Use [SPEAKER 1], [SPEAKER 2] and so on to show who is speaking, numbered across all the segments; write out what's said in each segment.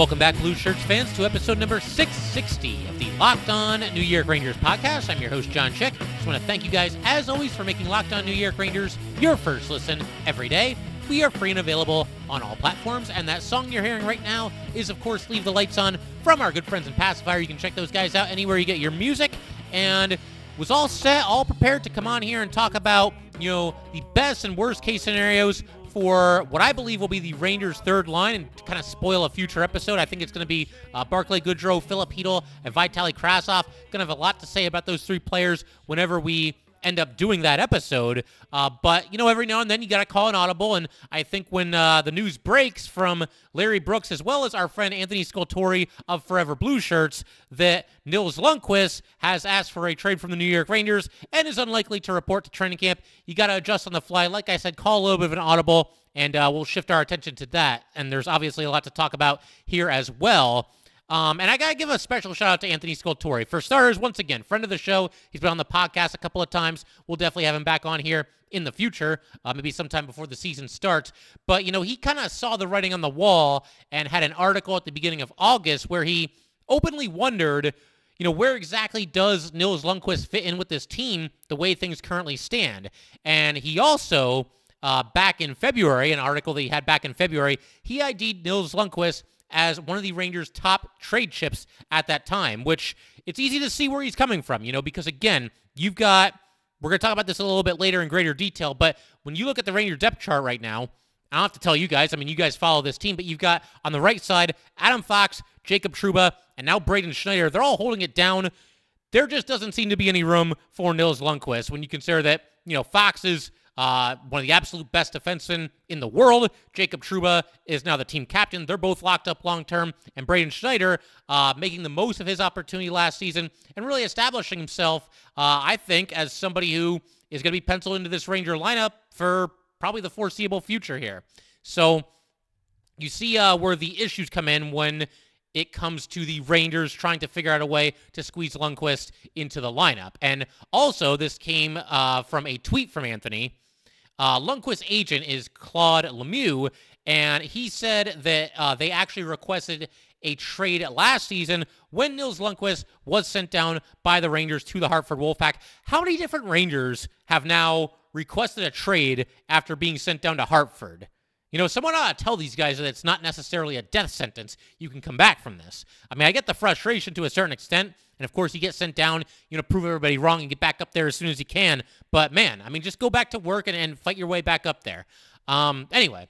[SPEAKER 1] Welcome back, Blue Shirts fans, to episode number 660 of the Locked On New York Rangers podcast. I'm your host, John Chick. Just want to thank you guys, as always, for making Locked On New York Rangers your first listen every day. We are free and available on all platforms, and that song you're hearing right now is, of course, Leave the Lights On from our good friends in Pacifier. You can check those guys out anywhere you get your music, and was all set, all prepared to come on here and talk about, you know, the best and worst case scenarios for what I believe will be the Rangers' third line and to kind of spoil a future episode. I think it's going to be uh, Barclay Goodrow, Filip Chytil, and Vitaly Kravtsov. Going to have a lot to say about those three players whenever we end up doing that episode. Uh, but, you know, every now and then you got to call an audible. And I think when uh, the news breaks from Larry Brooks, as well as our friend Anthony Scultore of Forever Blue Shirts, that Nils Lundkvist has asked for a trade from the New York Rangers and is unlikely to report to training camp, you got to adjust on the fly. Like I said, call a little bit of an audible. And uh, we'll shift our attention to that. And there's obviously a lot to talk about here as well. Um, and I got to give a special shout out to Anthony Scultore. For starters, once again, friend of the show. He's been on the podcast a couple of times. We'll definitely have him back on here in the future, uh, maybe sometime before the season starts. But, you know, he kind of saw the writing on the wall and had an article at the beginning of August where he openly wondered, you know, where exactly does Nils Lundkvist fit in with this team the way things currently stand? And he also, uh, back in February, an article that he had back in February, he ID'd Nils Lundkvist as one of the Rangers' top trade chips at that time, which it's easy to see where he's coming from, you know, because again, you've got, we're going to talk about this a little bit later in greater detail, but when you look at the Ranger depth chart right now, I don't have to tell you guys, I mean, you guys follow this team, but you've got on the right side, Adam Fox, Jacob Trouba, and now Braden Schneider. They're all holding it down. There just doesn't seem to be any room for Nils Lundkvist when you consider that, you know, Fox is uh, one of the absolute best defensemen in the world. Jacob Trouba is now the team captain. They're both locked up long term. And Braden Schneider uh, making the most of his opportunity last season and really establishing himself, uh, I think, as somebody who is going to be penciled into this Ranger lineup for probably the foreseeable future here. So you see uh, where the issues come in when it comes to the Rangers trying to figure out a way to squeeze Lundkvist into the lineup. And also, this came uh, from a tweet from Anthony. Uh, agent is Claude Lemieux, and he said that uh, they actually requested a trade last season when Nils Lundkvist was sent down by the Rangers to the Hartford Wolfpack. How many different Rangers have now requested a trade after being sent down to Hartford? You know, someone ought to tell these guys that it's not necessarily a death sentence. You can come back from this. I mean, I get the frustration to a certain extent. And of course, you get sent down, you know, prove everybody wrong and get back up there as soon as you can. But man, I mean, just go back to work and, and fight your way back up there. Um, anyway,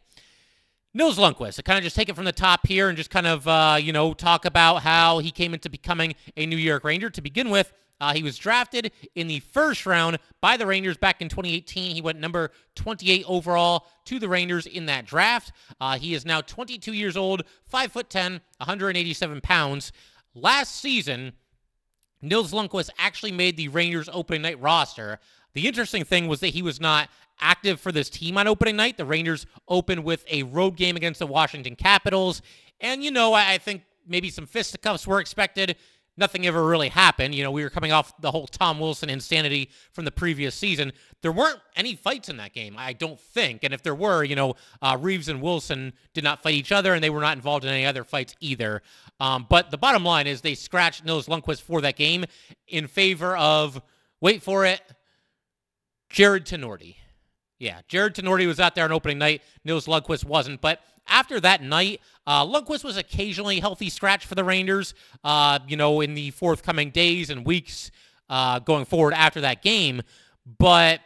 [SPEAKER 1] Nils Lundkvist. I kind of just take it from the top here and just kind of, uh, you know, talk about how he came into becoming a New York Ranger. To begin with, uh, he was drafted in the first round by the Rangers back in 2018. He went number 28 overall to the Rangers in that draft. Uh, he is now 22 years old, 5 foot 10, 187 pounds. Last season, Nils Lundkvist actually made the Rangers opening night roster. The interesting thing was that he was not active for this team on opening night. The Rangers opened with a road game against the Washington Capitals. And, you know, I think maybe some fisticuffs were expected nothing ever really happened. You know, we were coming off the whole Tom Wilson insanity from the previous season. There weren't any fights in that game, I don't think. And if there were, you know, uh, Reaves and Wilson did not fight each other, and they were not involved in any other fights either. Um, but the bottom line is they scratched Nils Lundkvist for that game in favor of, wait for it, Jared Tinordi. Yeah, Jared Tinordi was out there on opening night. Nils Lundkvist wasn't. But after that night, uh, Lundkvist was occasionally healthy scratch for the Rangers, uh, you know, in the forthcoming days and weeks uh, going forward after that game. But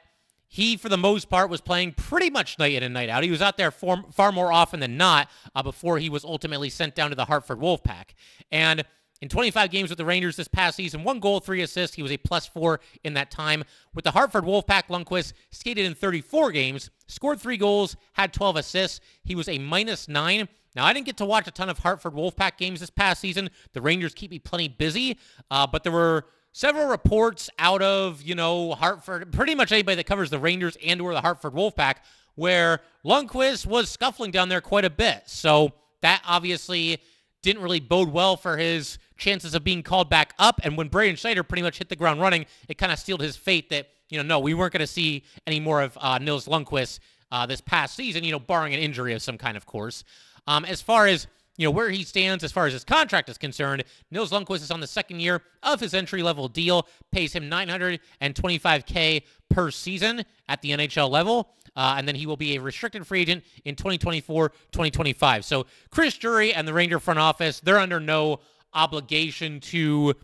[SPEAKER 1] he, for the most part, was playing pretty much night in and night out. He was out there for, far more often than not uh, before he was ultimately sent down to the Hartford Wolfpack. And in 25 games with the Rangers this past season, one goal, three assists. He was a plus four in that time. With the Hartford Wolfpack, Lundkvist skated in 34 games, scored three goals, had 12 assists. He was a minus nine Now, I didn't get to watch a ton of Hartford Wolfpack games this past season. The Rangers keep me plenty busy, uh, but there were several reports out of, you know, Hartford, pretty much anybody that covers the Rangers and or the Hartford Wolfpack, where Lundkvist was scuffling down there quite a bit. So that obviously didn't really bode well for his chances of being called back up. And when Braden Schneider pretty much hit the ground running, it kind of sealed his fate that, you know, no, we weren't going to see any more of uh, Nils Lundkvist uh, this past season, you know, barring an injury of some kind, of course. Um, as far as you know where he stands as far as his contract is concerned. Nils Lundkvist is on the second year of his entry level deal, pays him 925k per season at the NHL level. Uh, and then he will be a restricted free agent in 2024 2025. So, Chris Drury and the Ranger front office, they're under no obligation to,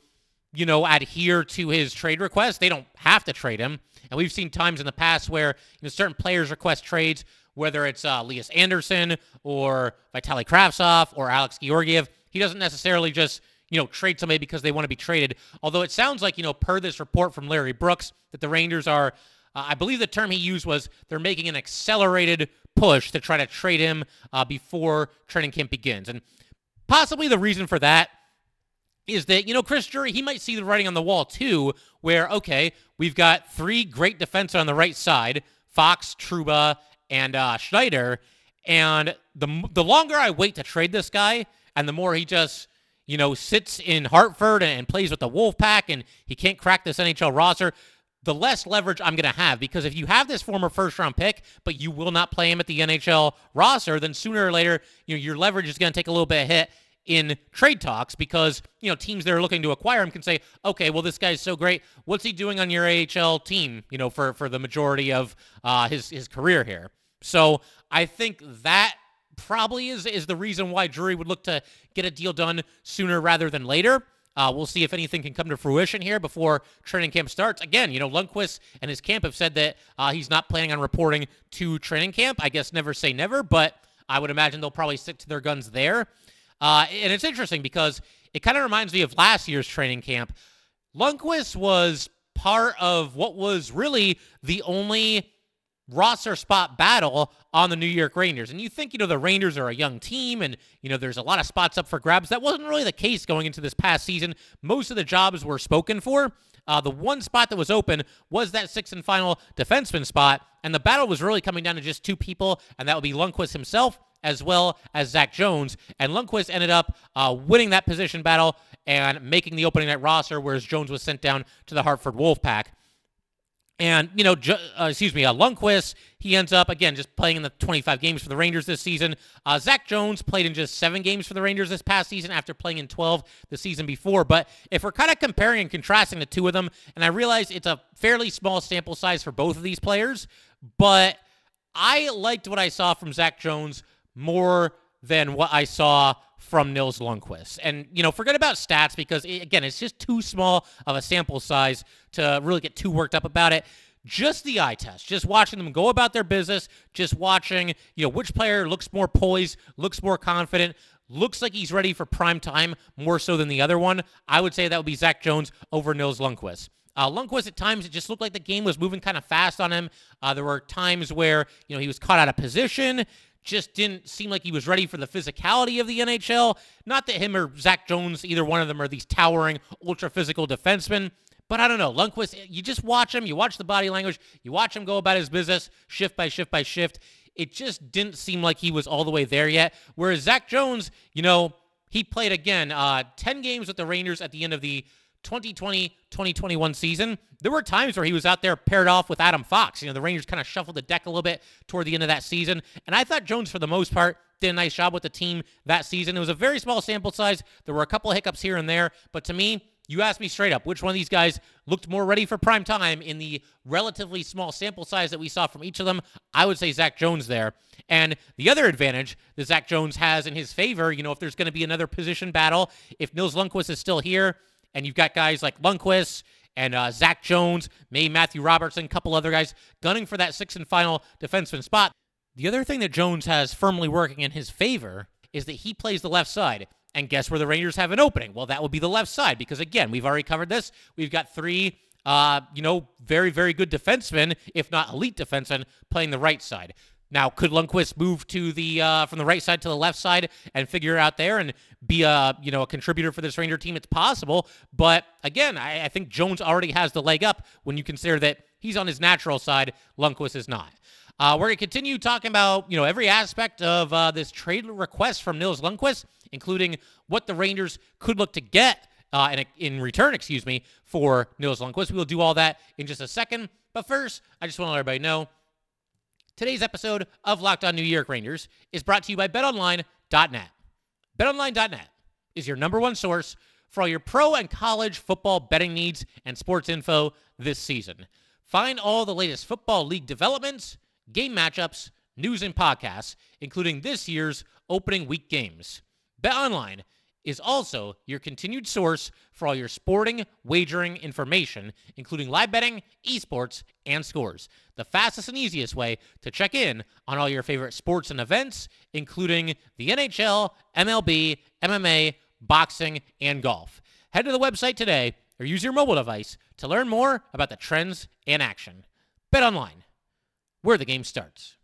[SPEAKER 1] you know, adhere to his trade request. They don't have to trade him. And we've seen times in the past where you know, certain players request trades, whether it's uh, Lias Andersson or Vitaly Kravtsov or Alex Georgiev. He doesn't necessarily just you know, trade somebody because they want to be traded. Although it sounds like, you know, per this report from Larry Brooks, that the Rangers are, uh, I believe the term he used was they're making an accelerated push to try to trade him uh, before training camp begins. And possibly the reason for that is that, you know, Chris Drury, he might see the writing on the wall too, where, okay, we've got three great defensemen on the right side Fox, Trouba, and uh, Schneider. And the, the longer I wait to trade this guy, and the more he just, you know, sits in Hartford and, and plays with the Wolfpack and he can't crack this NHL roster, the less leverage I'm going to have. Because if you have this former first round pick, but you will not play him at the NHL roster, then sooner or later, you know, your leverage is going to take a little bit of hit in trade talks because you know teams that are looking to acquire him can say, okay, well this guy's so great. What's he doing on your AHL team? You know, for for the majority of uh, his his career here. So I think that probably is is the reason why Drury would look to get a deal done sooner rather than later. Uh, we'll see if anything can come to fruition here before training camp starts. Again, you know, Lundkvist and his camp have said that uh, he's not planning on reporting to training camp. I guess never say never, but I would imagine they'll probably stick to their guns there. Uh, and it's interesting because it kind of reminds me of last year's training camp. Lundkvist was part of what was really the only roster spot battle on the New York Rangers. And you think, you know, the Rangers are a young team and, you know, there's a lot of spots up for grabs. That wasn't really the case going into this past season. Most of the jobs were spoken for. Uh, the one spot that was open was that sixth and final defenseman spot. And the battle was really coming down to just two people, and that would be Lundkvist himself as well as Zach Jones. And Lundkvist ended up uh, winning that position battle and making the opening night roster, whereas Jones was sent down to the Hartford Wolfpack. And, you know, uh, excuse me, uh, Lundkvist, he ends up, again, just playing in the 25 games for the Rangers this season. Uh, Zach Jones played in just seven games for the Rangers this past season after playing in 12 the season before. But if we're kind of comparing and contrasting the two of them, and I realize it's a fairly small sample size for both of these players, but I liked what I saw from Zach Jones more than what I saw from Nils Lundkvist. And, you know, forget about stats because, again, it's just too small of a sample size to really get too worked up about it. Just the eye test, just watching them go about their business, just watching, you know, which player looks more poised, looks more confident, looks like he's ready for prime time more so than the other one. I would say that would be Zach Jones over Nils Lundkvist. Uh, Lundkvist at times it just looked like the game was moving kind of fast on him. Uh, there were times where you know he was caught out of position just didn't seem like he was ready for the physicality of the NHL. Not that him or Zach Jones, either one of them, are these towering, ultra physical defensemen. But I don't know. Lundkvist, you just watch him, you watch the body language, you watch him go about his business shift by shift by shift. It just didn't seem like he was all the way there yet. Whereas Zach Jones, you know, he played again uh, 10 games with the Rangers at the end of the 2020-2021 season, there were times where he was out there paired off with Adam Fox. You know, the Rangers kind of shuffled the deck a little bit toward the end of that season, and I thought Jones, for the most part, did a nice job with the team that season. It was a very small sample size. There were a couple of hiccups here and there, but to me, you asked me straight up which one of these guys looked more ready for prime time in the relatively small sample size that we saw from each of them. I would say Zach Jones there. And the other advantage that Zach Jones has in his favor, you know, if there's going to be another position battle, if Nils Lundkvist is still here, and you've got guys like Lundkvist and uh, Zach Jones, maybe Matthew Robertson, a couple other guys gunning for that sixth and final defenseman spot. The other thing that Jones has firmly working in his favor is that he plays the left side. And guess where the Rangers have an opening? Well, that would be the left side because, again, we've already covered this. We've got three, uh, you know, very, very good defensemen, if not elite defensemen, playing the right side. Now, could Lundkvist move to the uh, from the right side to the left side and figure out there and be a you know a contributor for this Ranger team? It's possible, but again, I, I think Jones already has the leg up when you consider that he's on his natural side. Lundkvist is not. Uh, we're going to continue talking about you know every aspect of uh, this trade request from Nils Lundkvist, including what the Rangers could look to get uh, in, in return, excuse me, for Nils Lundkvist. We will do all that in just a second. But first, I just want to let everybody know today's episode of Locked On New York Rangers is brought to you by BetOnline.net. BetOnline.net is your number one source for all your pro and college football betting needs and sports info this season. Find all the latest football league developments, game matchups, news, and podcasts, including this year's opening week games. BetOnline is also your continued source for all your sporting wagering information, including live betting, esports, and scores. The fastest and easiest way to check in on all your favorite sports and events, including the NHL, MLB, MMA, boxing, and golf. Head to the website today or use your mobile device to learn more about the trends and action. Bet online, where the game starts.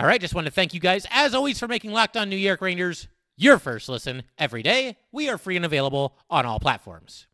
[SPEAKER 1] All right, just want to thank you guys, as always, for making Locked On New York Rangers your first listen every day. We are free and available on all platforms.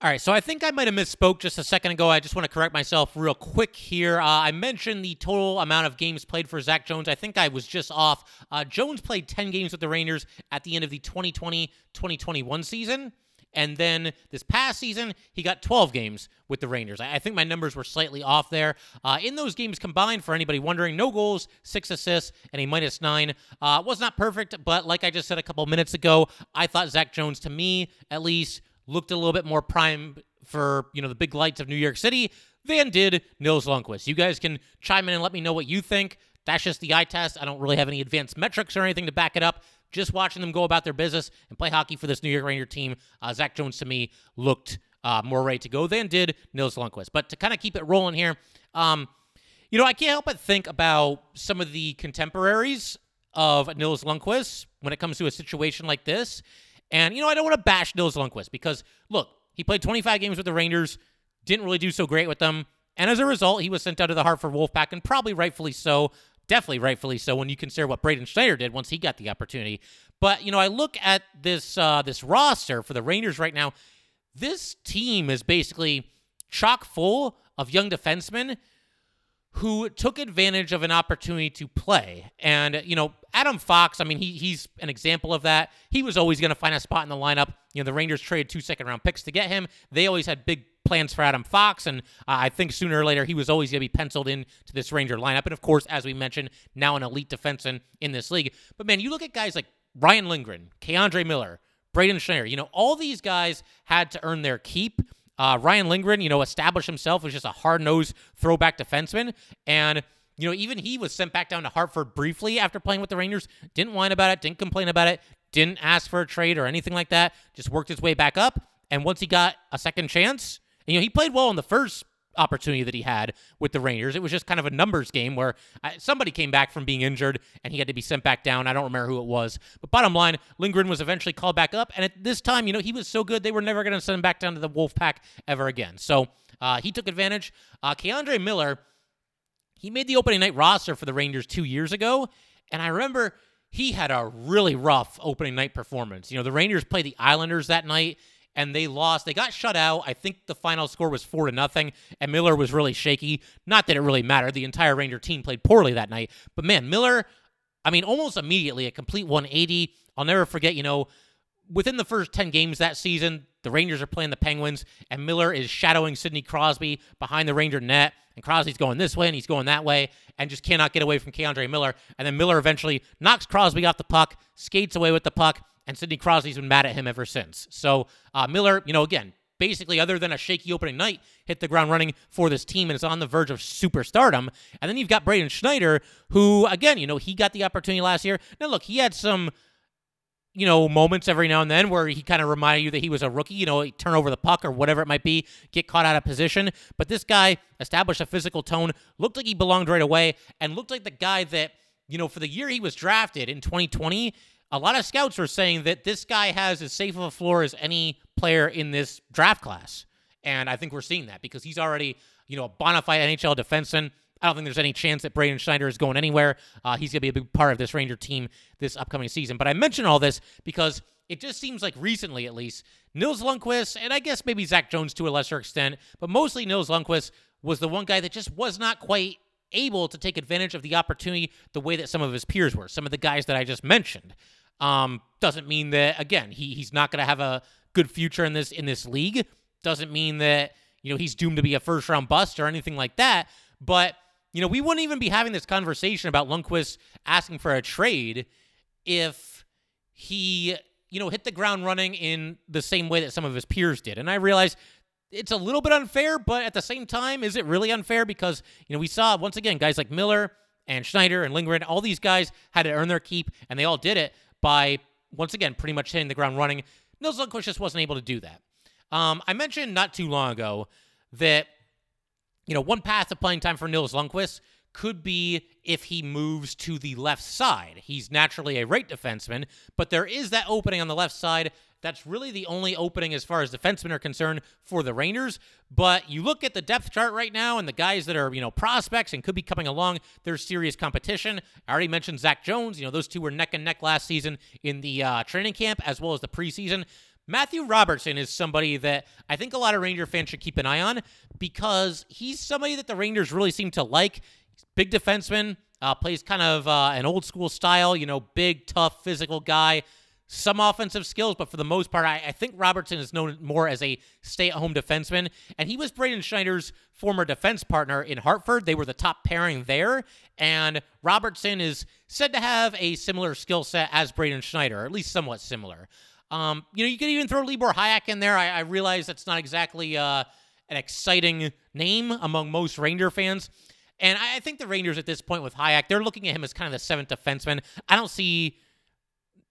[SPEAKER 1] All right, so I think I might have misspoke just a second ago. I just want to correct myself real quick here. Uh, I mentioned the total amount of games played for Zach Jones. I think I was just off. Uh, Jones played 10 games with the Rangers at the end of the 2020 2021 season. And then this past season, he got 12 games with the Rangers. I, think my numbers were slightly off there. Uh, in those games combined, for anybody wondering, no goals, six assists, and a minus nine. Uh, was not perfect, but like I just said a couple minutes ago, I thought Zach Jones, to me at least, looked a little bit more prime for you know the big lights of New York City than did Nils Lundkvist. You guys can chime in and let me know what you think. That's just the eye test. I don't really have any advanced metrics or anything to back it up just watching them go about their business and play hockey for this New York Ranger team, uh, Zach Jones to me looked uh, more ready to go than did Nils Lundkvist. But to kind of keep it rolling here, um, you know, I can't help but think about some of the contemporaries of Nils Lundkvist when it comes to a situation like this. And, you know, I don't want to bash Nils Lundkvist because, look, he played 25 games with the Rangers, didn't really do so great with them. And as a result, he was sent out to the Hartford Wolfpack, and probably rightfully so definitely rightfully so when you consider what Braden Schneider did once he got the opportunity. But you know, I look at this uh, this roster for the Rangers right now. This team is basically chock full of young defensemen who took advantage of an opportunity to play. And, you know, Adam Fox, I mean, he, he's an example of that. He was always going to find a spot in the lineup. You know, the Rangers traded two second round picks to get him. They always had big plans for Adam Fox, and uh, I think sooner or later he was always going to be penciled in to this Ranger lineup. And of course, as we mentioned, now an elite defenseman in this league. But man, you look at guys like Ryan Lindgren, K'Andre Miller, Braden Schneider, you know, all these guys had to earn their keep. Uh, Ryan Lindgren, you know, established himself as just a hard nosed throwback defenseman. And, you know, even he was sent back down to Hartford briefly after playing with the Rangers. Didn't whine about it, didn't complain about it, didn't ask for a trade or anything like that. Just worked his way back up. And once he got a second chance, and, you know, he played well in the first opportunity that he had with the Rangers. It was just kind of a numbers game where uh, somebody came back from being injured and he had to be sent back down. I don't remember who it was. But bottom line, Lindgren was eventually called back up. And at this time, you know, he was so good, they were never going to send him back down to the Wolfpack ever again. So uh, he took advantage. Uh, K'Andre Miller, he made the opening night roster for the Rangers two years ago. And I remember he had a really rough opening night performance. You know, the Rangers played the Islanders that night and they lost. They got shut out. I think the final score was four to nothing, and Miller was really shaky. Not that it really mattered. The entire Ranger team played poorly that night, but man, Miller. I mean, almost immediately a complete 180. I'll never forget. You know, within the first 10 games that season, the Rangers are playing the Penguins, and Miller is shadowing Sidney Crosby behind the Ranger net. And Crosby's going this way and he's going that way and just cannot get away from K'Andre Miller. And then Miller eventually knocks Crosby off the puck, skates away with the puck, and Sidney Crosby's been mad at him ever since. So uh, Miller, you know, again, basically, other than a shaky opening night, hit the ground running for this team and is on the verge of superstardom. And then you've got Braden Schneider, who, again, you know, he got the opportunity last year. Now, look, he had some, you know, moments every now and then where he kind of reminded you that he was a rookie, you know, turn over the puck or whatever it might be, get caught out of position. But this guy established a physical tone, looked like he belonged right away, and looked like the guy that, you know, for the year he was drafted in 2020, a lot of scouts are saying that this guy has as safe of a floor as any player in this draft class. And I think we're seeing that because he's already, you know, a bona fide NHL defenseman. I don't think there's any chance that Braden Schneider is going anywhere. Uh, he's going to be a big part of this Ranger team this upcoming season. But I mention all this because it just seems like recently, at least, Nils Lundkvist, and I guess maybe Zach Jones to a lesser extent, but mostly Nils Lundkvist was the one guy that just was not quite able to take advantage of the opportunity the way that some of his peers were, some of the guys that I just mentioned. Um, doesn't mean that again he he's not going to have a good future in this in this league. Doesn't mean that you know he's doomed to be a first round bust or anything like that. But you know we wouldn't even be having this conversation about Lundkvist asking for a trade if he you know hit the ground running in the same way that some of his peers did. And I realize it's a little bit unfair, but at the same time, is it really unfair? Because you know we saw once again guys like Miller and Schneider and Lindgren, all these guys had to earn their keep, and they all did it by once again pretty much hitting the ground running. Nils Lundkvist just wasn't able to do that. Um, I mentioned not too long ago that you know one path of playing time for Nils Lundkvist could be if he moves to the left side. He's naturally a right defenseman, but there is that opening on the left side that's really the only opening as far as defensemen are concerned for the Rangers. But you look at the depth chart right now and the guys that are, you know, prospects and could be coming along, there's serious competition. I already mentioned Zach Jones. You know, those two were neck and neck last season in the uh, training camp as well as the preseason. Matthew Robertson is somebody that I think a lot of Ranger fans should keep an eye on because he's somebody that the Rangers really seem to like. Big defenseman, uh, plays kind of uh, an old school style, you know, big, tough, physical guy some offensive skills, but for the most part, I, I think Robertson is known more as a stay at home defenseman. And he was Braden Schneider's former defense partner in Hartford. They were the top pairing there. And Robertson is said to have a similar skill set as Braden Schneider, or at least somewhat similar. Um, you know, you could even throw Libor Hajek in there. I, I realize that's not exactly uh, an exciting name among most Ranger fans. And I, I think the Rangers at this point with Hajek, they're looking at him as kind of the seventh defenseman. I don't see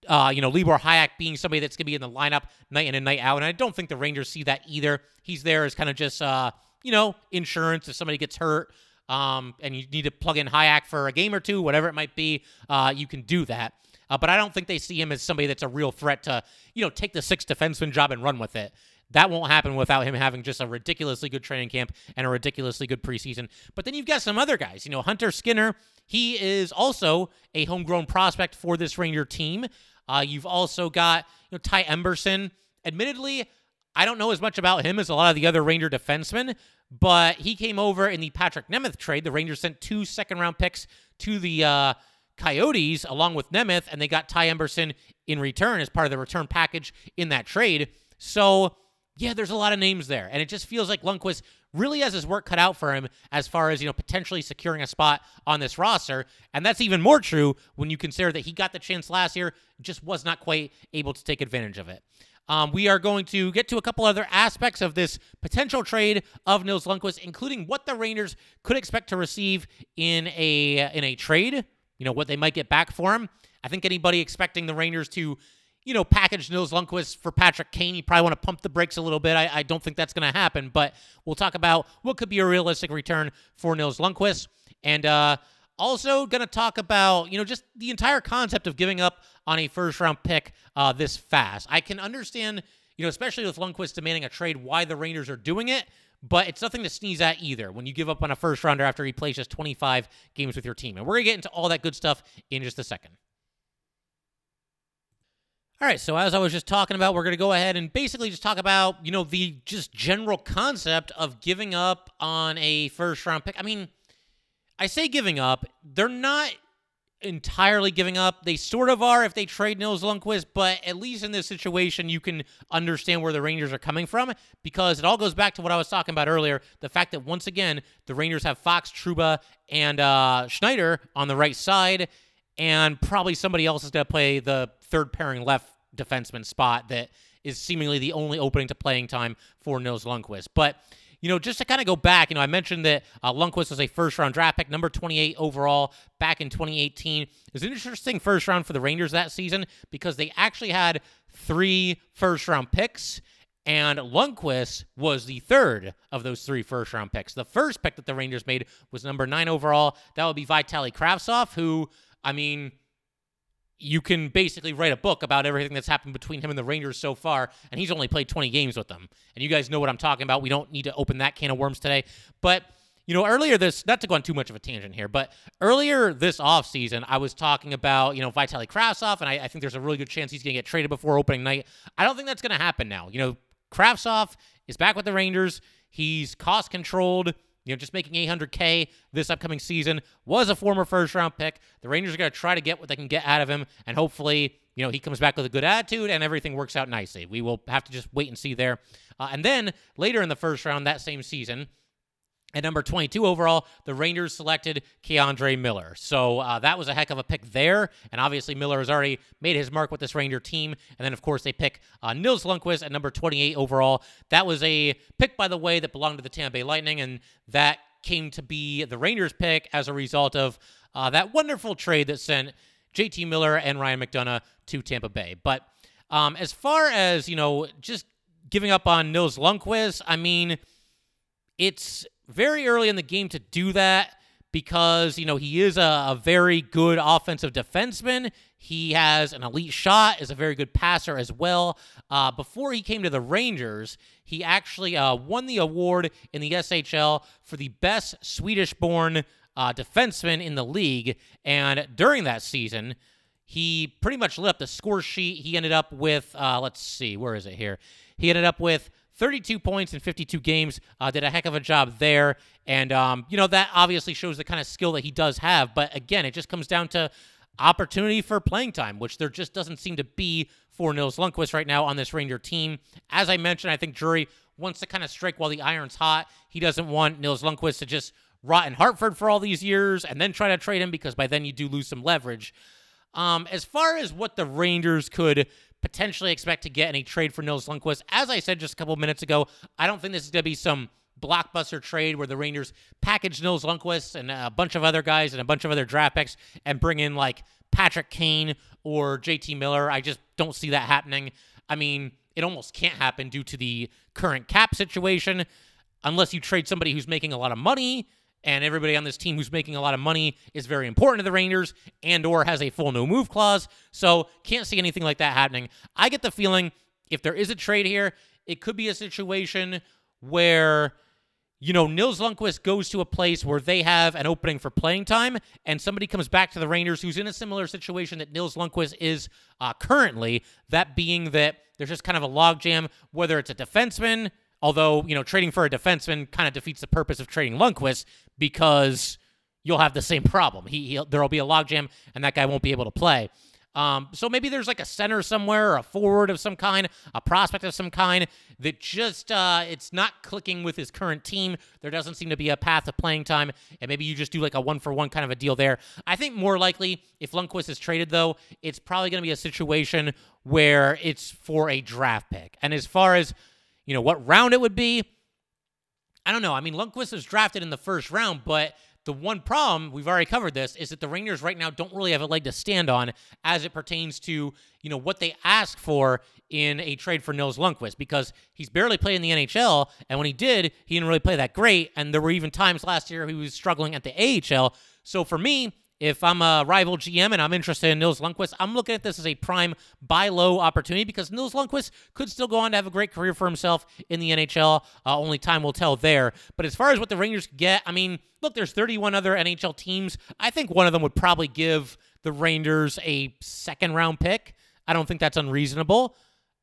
[SPEAKER 1] uh, you know, Libor Hajek being somebody that's going to be in the lineup night in and night out. And I don't think the Rangers see that either. He's there as kind of just, uh, you know, insurance if somebody gets hurt um, and you need to plug in Hajek for a game or two, whatever it might be, uh, you can do that. Uh, but I don't think they see him as somebody that's a real threat to, you know, take the sixth defenseman job and run with it. That won't happen without him having just a ridiculously good training camp and a ridiculously good preseason. But then you've got some other guys. You know, Hunter Skinner, he is also a homegrown prospect for this Ranger team. Uh, you've also got you know Ty Emberson. Admittedly, I don't know as much about him as a lot of the other Ranger defensemen, but he came over in the Patrik Nemeth trade. The Rangers sent two second round picks to the uh, Coyotes along with Nemeth, and they got Ty Emberson in return as part of the return package in that trade. So, yeah, there's a lot of names there, and it just feels like Lundkvist really has his work cut out for him as far as, you know, potentially securing a spot on this roster. And that's even more true when you consider that he got the chance last year, just was not quite able to take advantage of it. Um, we are going to get to a couple other aspects of this potential trade of Nils Lundkvist, including what the Rangers could expect to receive in a in a trade. You know what they might get back for him. I think anybody expecting the Rangers to you know, package Nils Lundkvist for Patrick Kane. You probably want to pump the brakes a little bit. I, I don't think that's going to happen, but we'll talk about what could be a realistic return for Nils Lundkvist. And uh, also going to talk about, you know, just the entire concept of giving up on a first round pick uh, this fast. I can understand, you know, especially with Lundkvist demanding a trade, why the Rangers are doing it. But it's nothing to sneeze at either when you give up on a first rounder after he plays just 25 games with your team. And we're going to get into all that good stuff in just a second. All right, so as I was just talking about, we're going to go ahead and basically just talk about, you know, the just general concept of giving up on a first round pick. I mean, I say giving up, they're not entirely giving up. They sort of are if they trade Nils Lundkvist, but at least in this situation, you can understand where the Rangers are coming from because it all goes back to what I was talking about earlier. The fact that once again, the Rangers have Fox, Trouba, and uh, Schneider on the right side, and probably somebody else is going to play the third pairing left defenseman spot that is seemingly the only opening to playing time for Nils Lundkvist. But you know, just to kind of go back, you know, I mentioned that uh, Lundkvist was a first round draft pick, number 28 overall back in 2018. It was an interesting first round for the Rangers that season because they actually had three first round picks, and Lundkvist was the third of those three first round picks. The first pick that the Rangers made was number nine overall. That would be Vitaly Kravtsov, who, I mean, you can basically write a book about everything that's happened between him and the Rangers so far, and he's only played 20 games with them. And you guys know what I'm talking about. We don't need to open that can of worms today. But, you know, earlier this, not to go on too much of a tangent here, but earlier this offseason, I was talking about, you know, Vitaly Kravtsov, and I, I think there's a really good chance he's going to get traded before opening night. I don't think that's going to happen now. You know, Kravtsov is back with the Rangers. He's cost controlled, you know, just making 800K this upcoming season, was a former first round pick. The Rangers are going to try to get what they can get out of him, and hopefully, you know, he comes back with a good attitude and everything works out nicely. We will have to just wait and see there. Uh, and then later in the first round that same season, at number 22 overall, the Rangers selected K'Andre Miller. So uh, that was a heck of a pick there. And obviously, Miller has already made his mark with this Ranger team. And then, of course, they pick uh, Nils Lundkvist at number 28 overall. That was a pick, by the way, that belonged to the Tampa Bay Lightning. And that came to be the Rangers pick as a result of uh, that wonderful trade that sent JT Miller and Ryan McDonagh to Tampa Bay. But um, as far as, you know, just giving up on Nils Lundkvist, I mean, it's very early in the game to do that because, you know, he is a, a, very good offensive defenseman. He has an elite shot, is a very good passer as well. Uh, before he came to the Rangers, he actually uh, won the award in the SHL for the best Swedish born uh, defenseman in the league. And during that season, he pretty much lit up the score sheet. He ended up with, uh, let's see, where is it here? He ended up with 32 points in 52 games. Uh, did a heck of a job there. And, um, you know, that obviously shows the kind of skill that he does have. But again, it just comes down to opportunity for playing time, which there just doesn't seem to be for Nils Lundkvist right now on this Ranger team. As I mentioned, I think Drury wants to kind of strike while the iron's hot. He doesn't want Nils Lundkvist to just rot in Hartford for all these years and then try to trade him because by then you do lose some leverage. Um, as far as what the Rangers could potentially expect to get in a trade for Nils Lundkvist. As I said just a couple minutes ago, I don't think this is going to be some blockbuster trade where the Rangers package Nils Lundkvist and a bunch of other guys and a bunch of other draft picks and bring in like Patrick Kane or JT Miller. I just don't see that happening. I mean, it almost can't happen due to the current cap situation unless you trade somebody who's making a lot of money and everybody on this team who's making a lot of money is very important to the Rangers and or has a full no move clause. So can't see anything like that happening. I get the feeling if there is a trade here, it could be a situation where you know, Nils Lundkvist goes to a place where they have an opening for playing time, and somebody comes back to the Rangers who's in a similar situation that Nils Lundkvist is uh, currently. That being that there's just kind of a logjam, whether it's a defenseman, although, you know, trading for a defenseman kind of defeats the purpose of trading Lundkvist because you'll have the same problem. He there'll be a logjam, and that guy won't be able to play. Um, so maybe there's like a center somewhere, or a forward of some kind, a prospect of some kind that just uh, it's not clicking with his current team. There doesn't seem to be a path of playing time, and maybe you just do like a one for one kind of a deal there. I think more likely if Lundkvist is traded though, it's probably going to be a situation where it's for a draft pick. And as far as you know what round it would be, I don't know. I mean, Lundkvist was drafted in the first round, but the one problem, we've already covered this, is that the Rangers right now don't really have a leg to stand on as it pertains to, you know, what they ask for in a trade for Nils Lundkvist because he's barely played in the NHL, and when he did, he didn't really play that great, and there were even times last year he was struggling at the AHL. So for me, if I'm a rival GM and I'm interested in Nils Lundkvist, I'm looking at this as a prime buy low opportunity because Nils Lundkvist could still go on to have a great career for himself in the NHL. Uh, only time will tell there. But as far as what the Rangers get, I mean, look, there's 31 other NHL teams. I think one of them would probably give the Rangers a second round pick. I don't think that's unreasonable.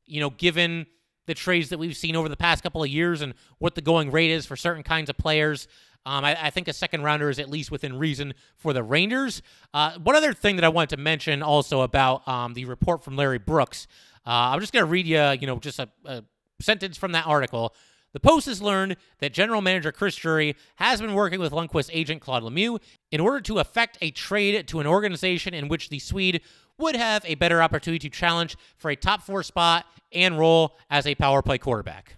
[SPEAKER 1] You know, given the trades that we've seen over the past couple of years and what the going rate is for certain kinds of players. Um, I, I, think a second rounder is at least within reason for the Rangers. Uh, one other thing that I wanted to mention also about um, the report from Larry Brooks. Uh, I'm just going to read you, you know, just a, a sentence from that article. The Post has learned that general manager Chris Drury has been working with Lundkvist agent Claude Lemieux in order to effect a trade to an organization in which the Swede would have a better opportunity to challenge for a top four spot and role as a power play quarterback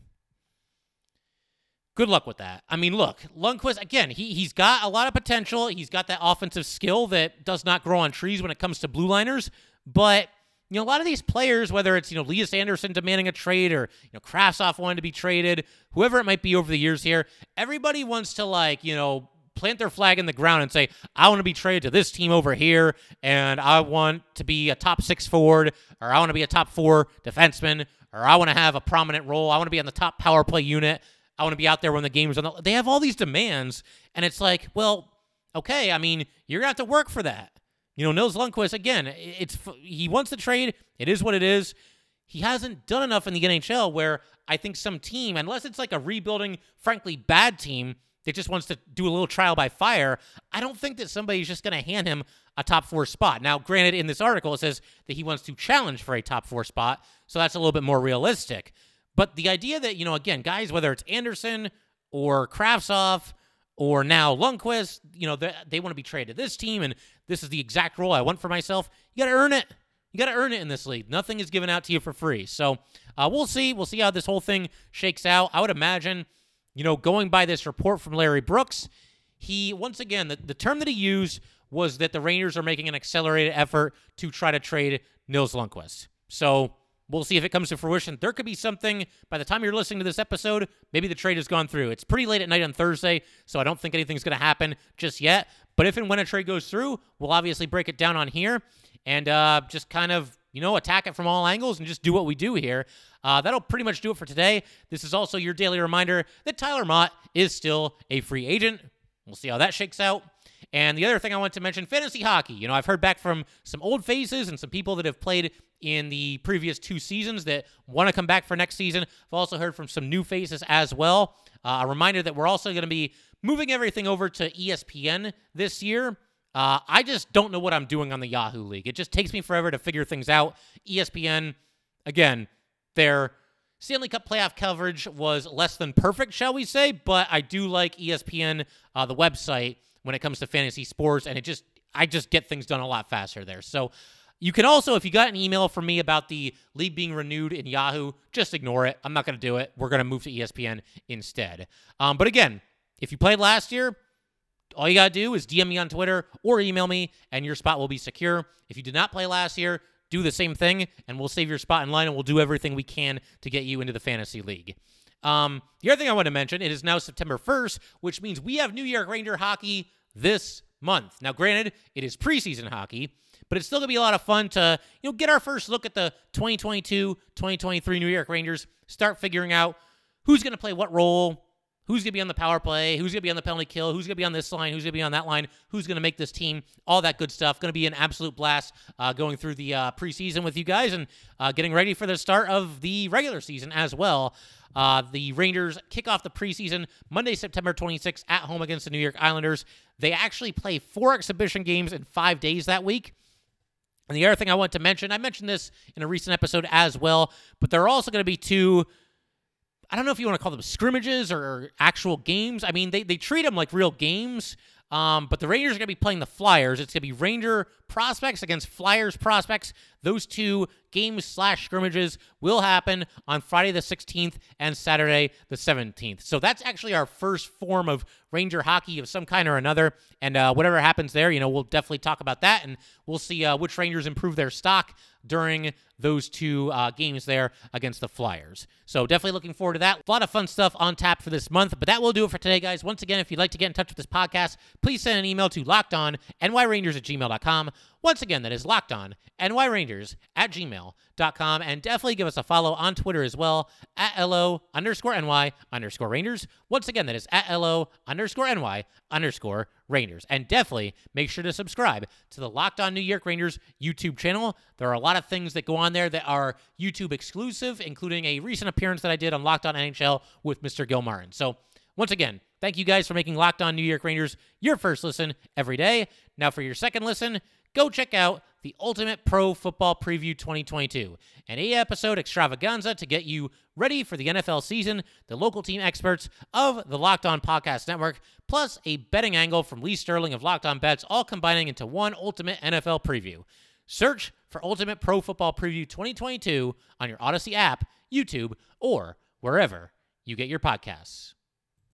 [SPEAKER 1] good luck with that. I mean, look, Lundkvist again. He he's got a lot of potential. He's got that offensive skill that does not grow on trees when it comes to blue liners. But you know, a lot of these players, whether it's you know Lias Andersson demanding a trade or you know Kravtsov wanting to be traded, whoever it might be over the years here, everybody wants to like you know plant their flag in the ground and say, I want to be traded to this team over here, and I want to be a top six forward, or I want to be a top four defenseman, or I want to have a prominent role. I want to be on the top power play unit. I want to be out there when the game's on. The, they have all these demands, and it's like, well, okay. I mean, you're gonna have to work for that. You know, Nils Lundkvist again. It's he wants to trade. It is what it is. He hasn't done enough in the NHL where I think some team, unless it's like a rebuilding, frankly bad team that just wants to do a little trial by fire, I don't think that somebody's just going to hand him a top four spot. Now, granted, in this article, it says that he wants to challenge for a top four spot, so that's a little bit more realistic. But the idea that, you know, again, guys, whether it's Andersson or Kravtsov or now Lundkvist, you know, they, they want to be traded to this team, and this is the exact role I want for myself. You got to earn it. You got to earn it in this league. Nothing is given out to you for free. So uh, we'll see. We'll see how this whole thing shakes out. I would imagine, you know, going by this report from Larry Brooks, he, once again, the, the term that he used was that the Rangers are making an accelerated effort to try to trade Nils Lundkvist. So we'll see if it comes to fruition. There could be something by the time you're listening to this episode, maybe the trade has gone through. It's pretty late at night on Thursday, so I don't think anything's going to happen just yet. But if and when a trade goes through, we'll obviously break it down on here and uh, just kind of you know attack it from all angles and just do what we do here. Uh, that'll pretty much do it for today. This is also your daily reminder that Tyler Motte is still a free agent. We'll see how that shakes out. And the other thing I want to mention fantasy hockey. You know, I've heard back from some old faces and some people that have played in the previous two seasons that want to come back for next season. I've also heard from some new faces as well. Uh, a reminder that we're also going to be moving everything over to ESPN this year. Uh, I just don't know what I'm doing on the Yahoo League. It just takes me forever to figure things out. ESPN, again, their Stanley Cup playoff coverage was less than perfect, shall we say, but I do like ESPN, uh, the website when it comes to fantasy sports, and it just I just get things done a lot faster there. So you can also, if you got an email from me about the league being renewed in Yahoo, just ignore it. I'm not going to do it. We're going to move to ESPN instead. Um, but again, if you played last year, all you got to do is DM me on Twitter or email me, and your spot will be secure. If you did not play last year, do the same thing, and we'll save your spot in line, and we'll do everything we can to get you into the fantasy league. Um, the other thing I want to mention, it is now September 1st, which means we have New York Ranger hockey this month. Now, granted, it is preseason hockey, but it's still going to be a lot of fun to, you know, get our first look at the 2022-2023 New York Rangers, start figuring out who's going to play what role, who's going to be on the power play, who's going to be on the penalty kill, who's going to be on this line, who's going to be on that line, who's going to make this team, all that good stuff. Going to be an absolute blast uh, going through the uh, preseason with you guys and uh, getting ready for the start of the regular season as well. Uh, the Rangers kick off the preseason Monday, September 26th at home against the New York Islanders. They actually play four exhibition games in five days that week. And the other thing I want to mention, I mentioned this in a recent episode as well, but there are also going to be two I don't know if you want to call them scrimmages or actual games. I mean, they, they treat them like real games. Um, but the Rangers are going to be playing the Flyers. It's going to be Ranger prospects against Flyers prospects. Those two games slash scrimmages will happen on Friday the 16th and Saturday the 17th. So that's actually our first form of Ranger hockey of some kind or another. And uh, whatever happens there, you know, we'll definitely talk about that, and we'll see uh, which Rangers improve their stock during those two uh, games there against the Flyers. So definitely looking forward to that. A lot of fun stuff on tap for this month, but that will do it for today, guys. Once again, if you'd like to get in touch with this podcast, please send an email to lockedonnyrangers at gmail.com. Once again, that is locked on nyrangers at gmail.com. And definitely give us a follow on Twitter as well at LO underscore NY underscore Rangers. Once again, that is at LO underscore NY underscore Rangers. And definitely make sure to subscribe to the Locked On New York Rangers YouTube channel. There are a lot of things that go on there that are YouTube exclusive, including a recent appearance that I did on Locked On NHL with Mr. Gilmartin. So, once again, thank you guys for making Locked On New York Rangers your first listen every day. Now, for your second listen, go check out the Ultimate Pro Football Preview 2022, an episode extravaganza to get you ready for the NFL season, the local team experts of the Locked On Podcast Network, plus a betting angle from Lee Sterling of Locked On Bets, all combining into one ultimate NFL preview. Search for Ultimate Pro Football Preview 2022 on your Odyssey app, YouTube, or wherever you get your podcasts.